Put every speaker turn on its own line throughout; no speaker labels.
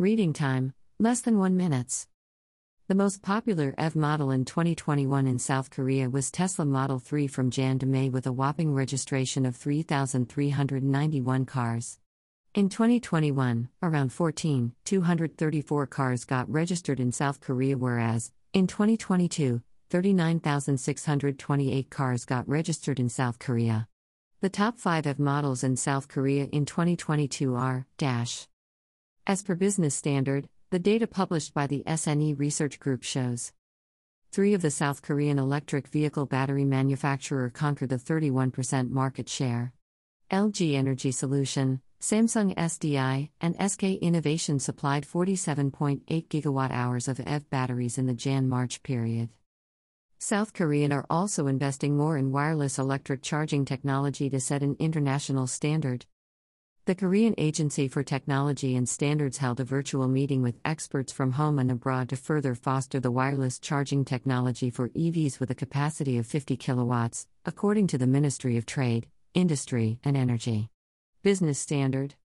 Reading time less than 1 minutes. The most popular EV model in 2021 in South Korea was Tesla Model 3 from Jan to May with a whopping registration of 3,391 cars. In 2021, around 14,234 cars got registered in South Korea, whereas, in 2022, 39,628 cars got registered in South Korea. The top 5 EV models in South Korea in 2022 are dash. As per business standard, the data published by the SNE Research Group shows three of the South Korean electric vehicle battery manufacturer conquered the 31% market share. LG Energy Solution, Samsung SDI, and SK Innovation supplied 47.8 gigawatt hours of EV batteries in the Jan March period. South Korean are also investing more in wireless electric charging technology to set an international standard. The Korean Agency for Technology and Standards held a virtual meeting with experts from home and abroad to further foster the wireless charging technology for EVs with a capacity of 50 kilowatts, according to the Ministry of Trade, Industry, and Energy. Business Standard.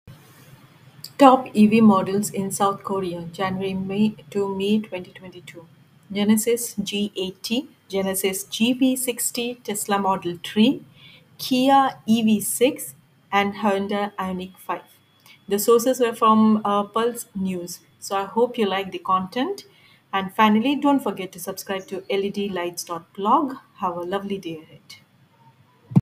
Top EV models in South Korea, January May to May 2022. Genesis G80, Genesis GV60, Tesla Model 3, Kia EV6, and Hyundai Ioniq 5. The sources were from uh, Pulse News. So I hope you like the content. And finally, don't forget to subscribe to ledlights.blog. Have a lovely day ahead.